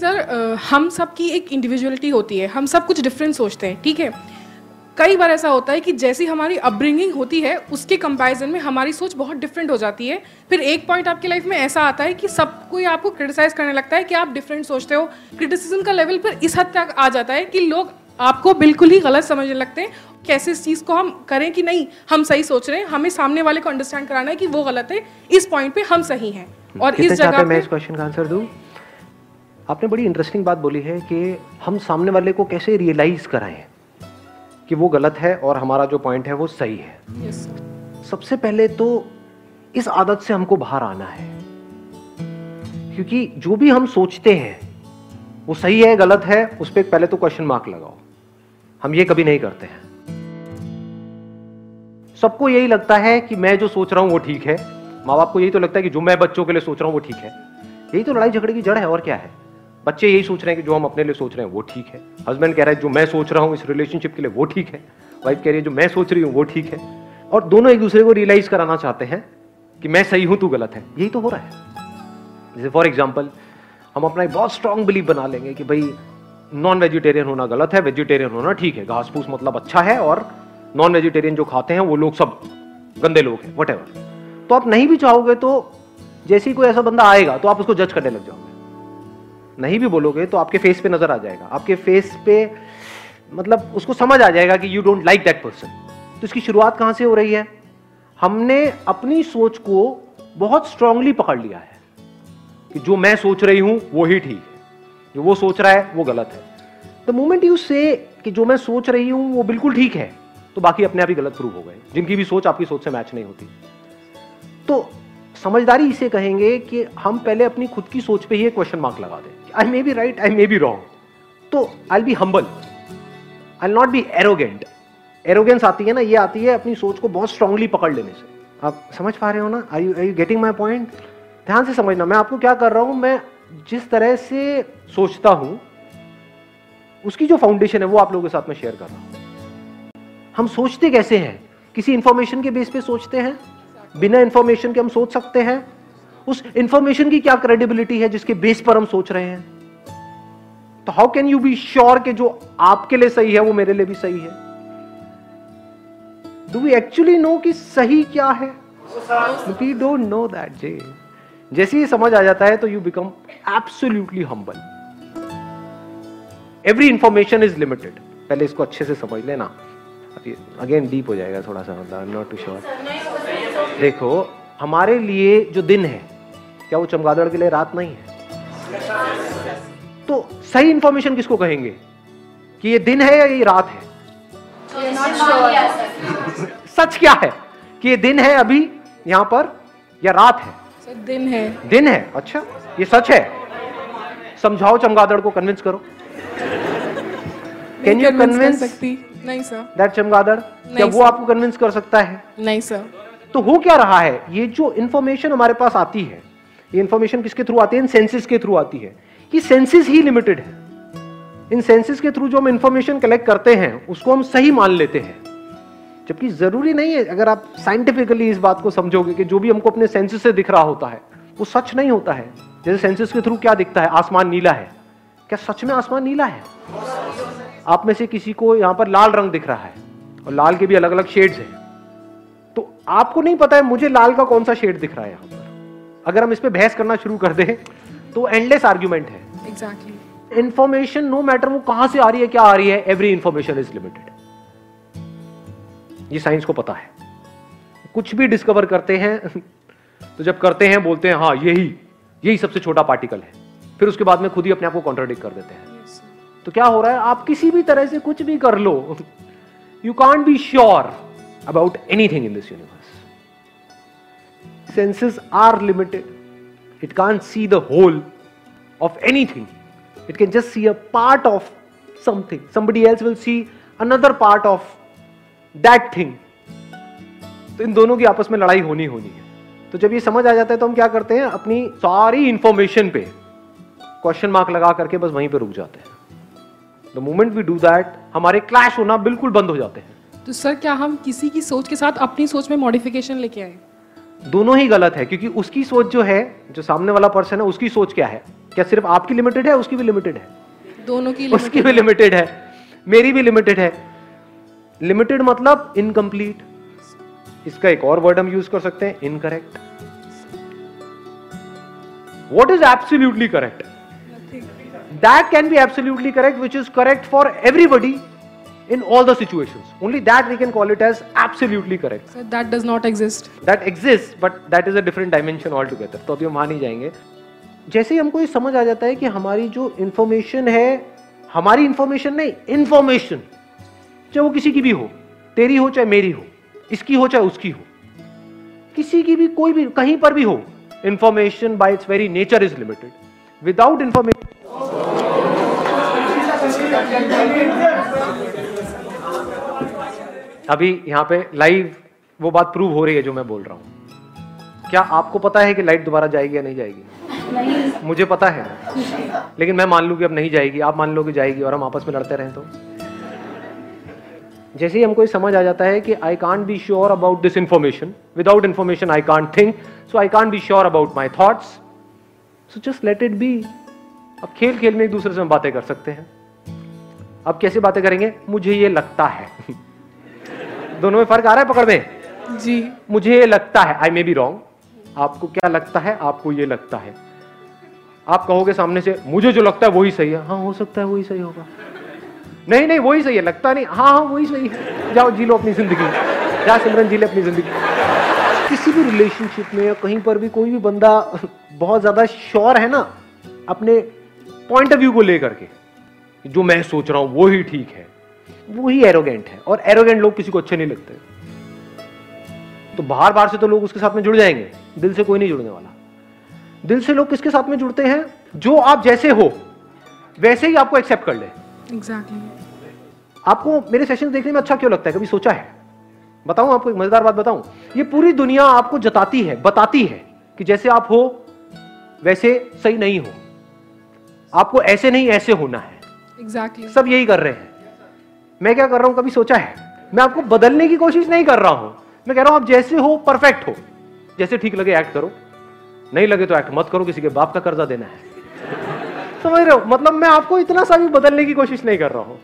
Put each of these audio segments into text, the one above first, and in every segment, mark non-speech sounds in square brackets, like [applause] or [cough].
Sir हम सब की एक इंडिविजुअलिटी होती है। हम सब कुछ डिफरेंट सोचते हैं ठीक है? कई बार ऐसा होता है कि जैसी हमारी अपब्रिंगिंग होती है उसके कंपैरिजन में हमारी सोच बहुत डिफरेंट हो जाती है। फिर एक पॉइंट आपकी लाइफ में ऐसा आता है कि सब कोई आपको क्रिटिसाइज करने लगता है कि आप डिफरेंट सोचते हो। क्रिटिसिज्म का लेवल पर इस हद तक आ जाता है कि लोग आपको बिल्कुल ही गलत समझने लगते हैं। कैसे इस चीज़ को हम करें कि नहीं हम सही सोच रहे हैं। हमें सामने वाले को अंडरस्टैंड कराना है कि वो गलत है। इस पॉइंट पे हम सही हैं। और इस जगह हैं मैं इस क्वेश्चन का आंसर दूँ? आपने बड़ी इंटरेस्टिंग बात बोली है कि हम सामने वाले को कैसे रियलाइज़ कराएँ कि वो गलत है और हमारा जो पॉइंट है वो सही है। Yes, सबसे पहले तो इस आदत से हमको बाहर आना है। क्योंकि जो भी हम सोचते हैं वो सही है गलत है उस पर पहले तो क्वेश्चन मार्क लगाओ। हम ये कभी नहीं करते हैं। सबको यही लगता है कि मैं जो सोच रहा हूँ वो ठीक है। माँ बाप को यही तो लगता है कि जो मैं बच्चों के लिए सोच रहा हूँ वो ठीक है। यही तो लड़ाई झगड़े की जड़ है और क्या है? बच्चे यही सोच रहे हैं कि जो हम अपने लिए सोच रहे हैं वो ठीक है। हस्बैंड कह रहा है, जो मैं सोच रहा हूँ इस रिलेशनशिप के लिए वो ठीक है। वाइफ कह रही है, जो मैं सोच रही हूँ वो ठीक है। और दोनों एक दूसरे को रियलाइज़ कराना चाहते हैं कि मैं सही हूँ, तू गलत है। यही तो हो रहा है। जैसे फॉर एग्ज़ाम्पल हम अपना एक बहुत स्ट्रांग बिलीव बना लेंगे कि भाई नॉन वेजिटेरियन होना गलत है वेजिटेरियन होना ठीक है। घास फूस मतलब अच्छा है और नॉन वेजिटेरियन जो खाते हैं वो लोग सब गंदे लोग हैं वट तो आप नहीं भी चाहोगे तो जैसे ही कोई ऐसा बंदा आएगा तो आप उसको जज करने लग जाओगे। नहीं भी बोलोगे तो आपके फेस पे नज़र आ जाएगा। आपके फेस पे मतलब उसको समझ आ जाएगा कि you don't like that person तो इसकी शुरुआत कहाँ से हो रही है? हमने अपनी सोच को बहुत स्ट्रांगली पकड़ लिया है कि जो मैं सोच रही हूँ, वो ही ठीक है। जो वो सोच रहा है, वो गलत है। द मोमेंट यू से कि जो मैं सोच रही हूँ, वो बिल्कुल ठीक है तो बाकी अपने आप ही गलत प्रूव हो गए। जिनकी भी सोच आपकी सोच से मैच नहीं होती। तो समझदारी इसे कहेंगे कि हम पहले अपनी खुद की सोच पे ही एक क्वेश्चन मार्क लगा दें। I may be right I may be wrong तो I be humble I not be arrogant arrogance आती है ना, ये आती है अपनी सोच को बहुत स्ट्रांगली पकड़ लेने से। आप समझ पा रहे हो ना? आई आई गेटिंग माई पॉइंट ध्यान से समझना, मैं आपको क्या कर रहा हूँ, मैं जिस तरह से सोचता हूँ, उसकी जो फाउंडेशन है, वो आप लोगों के साथ में शेयर कर रहा हूँ। हम सोचते कैसे हैं? किसी इंफॉर्मेशन के बेस पे सोचते हैं? बिना इंफॉर्मेशन के हम सोच सकते हैं? उस इंफॉर्मेशन की क्या क्रेडिबिलिटी है जिसके बेस पर हम सोच रहे हैं? तो how can you be sure कि जो आपके लिए सही है वो मेरे लिए भी सही है? डू वी एक्चुअली नो कि सही क्या है? वी डोंट नो दैट जे जैसे ही समझ आ जाता है तो you become absolutely humble every information is limited पहले इसको अच्छे से समझ लेना। अगेन डीप हो जाएगा थोड़ा सा मतलब नॉट टू श्योर देखो हमारे लिए जो दिन है क्या वो चमगादड़ के लिए रात नहीं है? तो सही इंफॉर्मेशन किसको कहेंगे? कि ये दिन है या ये रात है? सच क्या है? कि ये दिन है अभी यहाँ पर या रात है? सर दिन है। दिन है? अच्छा ये सच है। समझाओ चमगादड़ को कन्विंस करो। कैन यू कन्विंस सकती। नहीं सर दैट चमगादड़? क्या वो आपको कन्विंस कर सकता है? नहीं सर तो हो क्या रहा है? ये जो इंफॉर्मेशन हमारे पास आती है ये इंफॉर्मेशन किसके थ्रू आती है? इन सेंसेस के थ्रू आती है। ये सेंसेस ही लिमिटेड है। इन सेंसेस के थ्रू जो हम इंफॉर्मेशन कलेक्ट करते हैं, उसको हम सही मान लेते हैं। जबकि ज़रूरी नहीं है, अगर आप साइंटिफिकली इस बात को समझोगे कि जो भी हमको अपने सेंसेस से दिख रहा होता है, वो सच नहीं होता है। जैसे सेंसेस के थ्रू क्या दिखता है? आसमान नीला है। क्या सच में आसमान नीला है? आप में से किसी को यहाँ पर लाल रंग दिख रहा है, और लाल के भी अलग अलग शेड्स हैं। तो आपको नहीं पता है, मुझे लाल का कौन सा शेड दिख रहा है यहाँ अगर हम इस पे बहस करना शुरू कर दें तो एंडलेस आर्ग्यूमेंट है। एग्जैक्टली इंफॉर्मेशन नो मैटर वो कहाँ से आ रही है क्या आ रही है एवरी इंफॉर्मेशन इज़ लिमिटेड ये साइंस को पता है। कुछ भी डिस्कवर करते हैं [laughs] तो जब करते हैं बोलते हैं हाँ यही यही सबसे छोटा पार्टिकल है। फिर उसके बाद में खुद ही अपने आप को कॉन्ट्रोडिक्ट कर देते हैं। Yes, तो क्या हो रहा है आप किसी भी तरह से कुछ भी कर लो you can't be sure about anything in this universe senses are limited it can't see the whole of anything. It can just see a part of something. Somebody else will see another part of that thing. तो इन दोनों की आपस में लड़ाई होनी होनी है तो जब ये समझ आ जाता है तो हम क्या करते हैं अपनी सारी इंफॉर्मेशन पे क्वेश्चन मार्क लगा करके बस वहीं पे रुक जाते हैं the moment we do that हमारे क्लैश होना बिल्कुल बंद हो जाते हैं तो सर, क्या हम किसी की सोच के साथ अपनी सोच में मॉडिफिकेशन लेके आए दोनों ही गलत है क्योंकि उसकी सोच जो है जो सामने वाला पर्सन है उसकी सोच क्या है? क्या सिर्फ़ आपकी लिमिटेड है उसकी भी लिमिटेड है? दोनों की उसकी भी लिमिटेड है मेरी भी लिमिटेड है। लिमिटेड मतलब इनकम्प्लीट इसका एक और वर्ड हम यूज़ कर सकते हैं incorrect what is absolutely correct that can be absolutely correct which is correct for everybody in all the situations. Only that we can call it as absolutely correct. So that does not exist. that exists but that is a different dimension altogether. तो अभी हम वहाँ नहीं जाएँगे। जैसे ही हमको ये समझ आ जाता है कि हमारी जो इंफॉर्मेशन है हमारी इंफॉर्मेशन नहीं इंफॉर्मेशन चाहे वो किसी की भी हो तेरी हो चाहे मेरी हो इसकी हो चाहे उसकी हो किसी की भी कोई भी कहीं पर भी हो information by its very nature is limited without information अभी यहाँ पे लाइव वो बात प्रूव हो रही है जो मैं बोल रहा हूँ। क्या आपको पता है कि लाइट दोबारा जाएगी या नहीं जाएगी? नहीं। मुझे पता है। लेकिन मैं मान लूँ कि अब नहीं जाएगी। आप मान लो कि जाएगी और हम आपस में लड़ते रहें तो। जैसे ही हमको समझ आ जाता है कि I can't be sure about this information without information I can't think so I can't be sure about my thoughts so just let it be अब खेल खेल में एक दूसरे से हम बातें कर सकते हैं। अब कैसे बातें करेंगे? मुझे ये लगता है। [laughs] दोनों में फ़र्क आ रहा है पकड़ में? जी। मुझे ये लगता है आई मे बी रॉन्ग आपको क्या लगता है आपको ये लगता है। आप कहोगे सामने से मुझे जो लगता है वही सही है। हाँ हो सकता है वही सही होगा। नहीं नहीं वही सही है लगता नहीं। हाँ हाँ वही सही है। जाओ जी लो अपनी ज़िंदगी। जा सिमरन जी ले अपनी ज़िंदगी। किसी भी रिलेशनशिप में या कहीं पर भी कोई भी बंदा बहुत ज़्यादा श्योर है ना अपने पॉइंट ऑफ़ व्यू को लेकर के जो मैं सोच रहा हूँ वो ही ठीक है। वो ही एरोगेंट है और एरोगेंट लोग किसी को अच्छे नहीं लगते। तो बाहर बाहर से तो लोग उसके साथ में जुड़ जाएँगे दिल से कोई नहीं जुड़ने वाला। दिल से लोग किसके साथ में जुड़ते हैं? जो आप जैसे हो वैसे ही आपको एक्सेप्ट कर ले। एग्जैक्टली आपको मेरे सेशन देखने में अच्छा क्यों लगता है? कभी सोचा है? बताऊँ आपको एक मज़ेदार बात बताऊँ। ये पूरी दुनिया आपको जताती है बताती है कि जैसे आप हो वैसे सही नहीं हो। आपको ऐसे नहीं ऐसे होना है। Exactly exactly. सब यही कर रहे हैं। मैं क्या कर रहा हूँ? कभी सोचा है? मैं आपको बदलने की कोशिश नहीं कर रहा हूँ। मैं कह रहा हूँ, आप जैसे हो परफेक्ट हो। जैसे ठीक लगे एक्ट करो। नहीं लगे तो एक्ट मत करो, किसी के बाप का कर्जा देना है। समझ रहे हो? मतलब मैं आपको इतना सा भी बदलने की कोशिश नहीं कर रहा हूँ।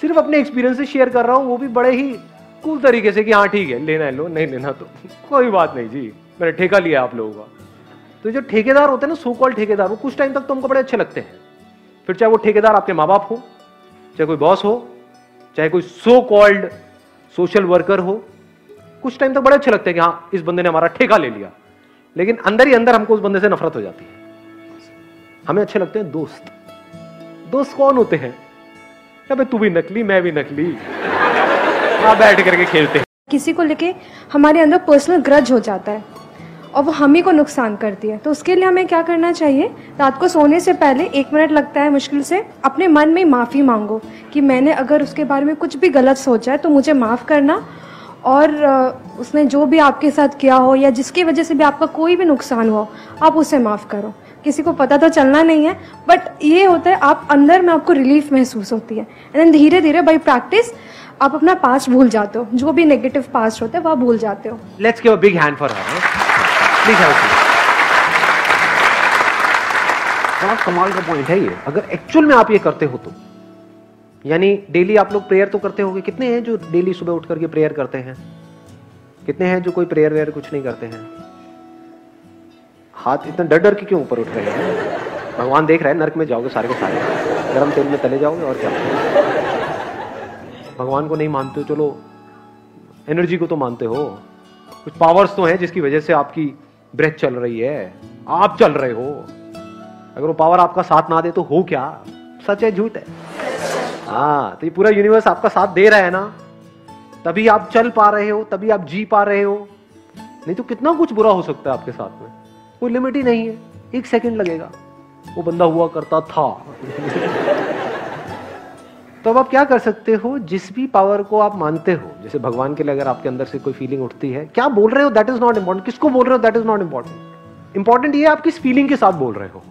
सिर्फ़ अपने एक्सपीरियंस शेयर कर रहा हूँ, वो भी बड़े ही कूल तरीके से कि हाँ ठीक है, लेना है लो, नहीं लेना तो [laughs] कोई बात नहीं जी। मैंने ठेका लिया आप लोगों का। तो जो ठेकेदार होते हैं ना सो कॉल ठेकेदार, वो कुछ टाइम तक तो बड़े अच्छे लगते हैं। फिर चाहे वो ठेकेदार आपके माँ बाप हो, चाहे कोई बॉस हो चाहे कोई सो कॉल्ड सोशल वर्कर हो, कुछ टाइम तक बड़े अच्छे लगते हैं कि हाँ इस बंदे ने हमारा ठेका ले लिया। लेकिन अंदर ही अंदर हमको उस बंदे से नफरत हो जाती है। हमें अच्छे लगते हैं दोस्त। दोस्त कौन होते हैं? अबे तू भी नकली, मैं भी नकली। बैठ करके खेलते हैं। किसी को लेके हमारे अंदर पर्सनल ग्रज हो जाता है। और वो हम ही को नुकसान करती है। तो उसके लिए हमें क्या करना चाहिए? रात को सोने से पहले एक मिनट लगता है मुश्किल से। अपने मन में माफ़ी मांगो कि मैंने अगर उसके बारे में कुछ भी गलत सोचा है तो मुझे माफ़ करना। और उसने जो भी आपके साथ किया हो या जिसकी वजह से भी आपका कोई भी नुकसान हो, आप उसे माफ़ करो। किसी को पता तो चलना नहीं है बट ये होता है आप अंदर में आपको रिलीफ महसूस होती है। एंड देन धीरे धीरे बाई प्रैक्टिस आप अपना पास्ट भूल जाते हो। जो भी नेगेटिव पास्ट होता है वह भूल जाते हो। Let's give a big hand for her please बड़ा कमाल का पॉइंट है ये? अगर एक्चुअल में आप ये करते हो तो। यानी डेली आप लोग प्रेयर तो करते होगे। कितने हैं जो डेली सुबह उठ करके प्रेयर करते हैं? कितने हैं जो कोई प्रेयर वेयर कुछ नहीं करते हैं? हाथ इतना डर डर के क्यों ऊपर उठ रहे हैं? भगवान देख रहे हैं, नरक में जाओगे सारे के सारे। गर्म तेल में तले जाओगे और क्या? भगवान को नहीं मानते हो, चलो एनर्जी को तो मानते हो। कुछ पावर्स तो हैं जिसकी वजह से आपकी ब्रेथ चल रही है, आप चल रहे हो। अगर वो पावर आपका साथ ना दे तो हो क्या? सच है, झूठ है? हाँ तो ये पूरा यूनिवर्स आपका साथ दे रहा है ना। तभी आप चल पा रहे हो, तभी आप जी पा रहे हो। नहीं तो कितना कुछ बुरा हो सकता है आपके साथ में। कोई लिमिट ही नहीं है। एक सेकंड लगेगा। वो बंदा हुआ करता था। तो अब आप क्या कर सकते हो? जिस भी पावर को आप मानते हो, जैसे भगवान के लिए अगर आपके अंदर से कोई फीलिंग उठती है, क्या बोल रहे हो? दैट इज़ नॉट इंपॉर्टेंट किसको बोल रहे हो? That is not important important ये आप किस फीलिंग के साथ बोल रहे हो।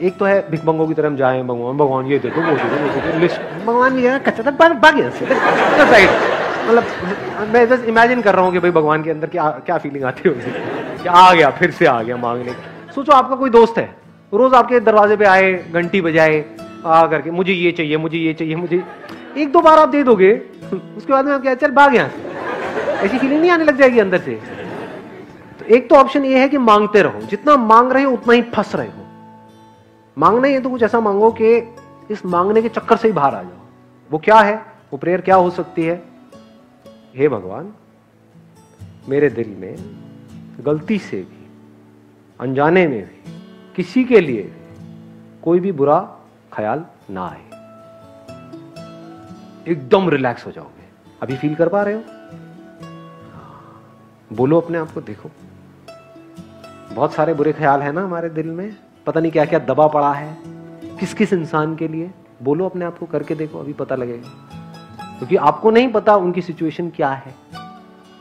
एक तो है भिकमंगों की तरह हम जाएँ, भगवान भगवान ये दे दो, वो दे दो, वो दे दो लिस्ट भगवान ये कच्चा था यहाँ साइड मतलब मैं बस इमेजिन कर रहा हूँ कि भाई भगवान के अंदर क्या क्या फीलिंग आती होगी। कि आ गया, फिर से आ गया मांगने। सोचो आपका कोई दोस्त है, रोज आपके दरवाजे पे आए, घंटी बजाए आ करके, मुझे ये चाहिए, मुझे ये चाहिए, मुझे एक दो बार आप दे दोगे, उसके बाद में क्या चल भाग यहाँ ऐसी फीलिंग नहीं आने लग जाएगी अंदर से। तो एक तो ऑप्शन ये है कि मांगते रहो। जितना मांग रहे हो, उतना ही फंस रहे हो। मांगना है तो कुछ ऐसा मांगो कि इस मांगने के चक्कर से ही बाहर आ जाओ। वो क्या है? वो प्रेयर क्या हो सकती है? हे भगवान, मेरे दिल में गलती से भी, अनजाने में भी, किसी के लिए कोई भी बुरा ख्याल ना आए। एकदम रिलैक्स हो जाओगे। अभी फील कर पा रहे हो? बोलो अपने आप को, देखो। बहुत सारे बुरे ख्याल है ना हमारे दिल में। पता नहीं क्या क्या दबा पड़ा है किस किस इंसान के लिए। बोलो अपने आप को, करके देखो, अभी पता लगेगा। क्योंकि आपको नहीं पता उनकी सिचुएशन क्या है,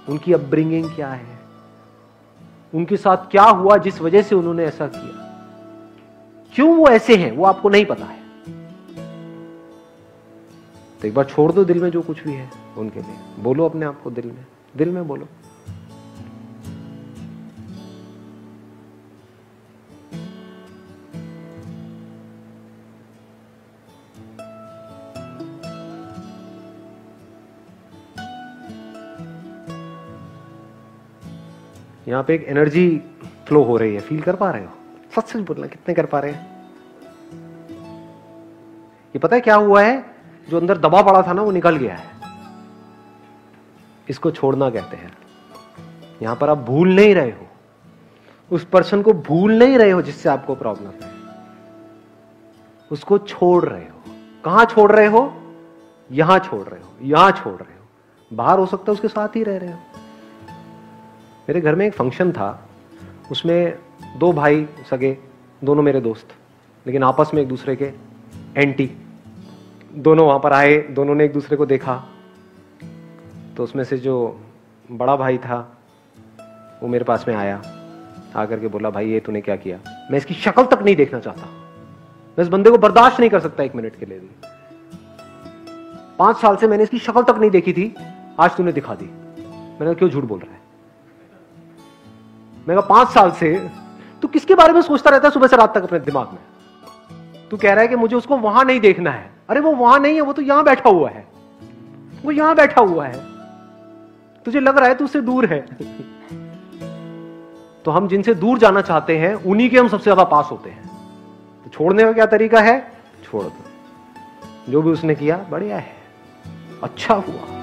उनकी अपब्रिंगिंग क्या है, उनके साथ क्या हुआ जिस वजह से उन्होंने ऐसा किया। क्यों वो ऐसे हैं? वो आपको नहीं पता है। तो एक बार छोड़ दो दिल में जो कुछ भी है उनके लिए। बोलो अपने आप को दिल में। दिल में बोलो। यहाँ पे एक एनर्जी फ्लो हो रही है। फील कर पा रहे हो? सच सच बोलना, कितने कर पा रहे हैं? ये पता है क्या हुआ है? जो अंदर दबा पड़ा था ना, वो निकल गया है। इसको छोड़ना कहते हैं। यहाँ पर आप भूल नहीं रहे हो। उस पर्सन को भूल नहीं रहे हो जिससे आपको प्रॉब्लम है। उसको छोड़ रहे हो। कहाँ छोड़ रहे हो? यहाँ छोड़ रहे हो। यहाँ छोड़ रहे हो। बाहर हो सकता है उसके साथ ही रह रहे हो। मेरे घर में एक फ़ंक्शन था। उसमें दो भाई सगे, दोनों मेरे दोस्त, लेकिन आपस में एक दूसरे के एंटी। दोनों वहाँ पर आए, दोनों ने एक दूसरे को देखा। तो उसमें से जो बड़ा भाई था, वो मेरे पास में आया, आकर के बोला, भाई, ये तूने क्या किया? मैं इसकी शक्ल तक नहीं देखना चाहता। मैं इस बंदे को बर्दाश्त नहीं कर सकता एक मिनट के लिए भी। पाँच साल से मैंने इसकी शक्ल तक नहीं देखी थी, आज तूने दिखा दी। मैंने क्यों झूठ बोल रहा है? मैं पाँच साल से तू किसके बारे में सोचता रहता है सुबह से रात तक अपने दिमाग में? तू कह रहा है कि मुझे उसको वहाँ नहीं देखना है। अरे वो वहाँ नहीं है, वो तो यहाँ बैठा हुआ है। वो यहाँ बैठा हुआ है। तुझे लग रहा है तू उससे दूर है। तो हम जिनसे दूर जाना चाहते हैं, उन्हीं के हम सबसे ज़्यादा पास होते हैं। तो छोड़ने का क्या तरीका है? छोड़ दो। जो भी उसने किया, बढ़िया है। अच्छा हुआ।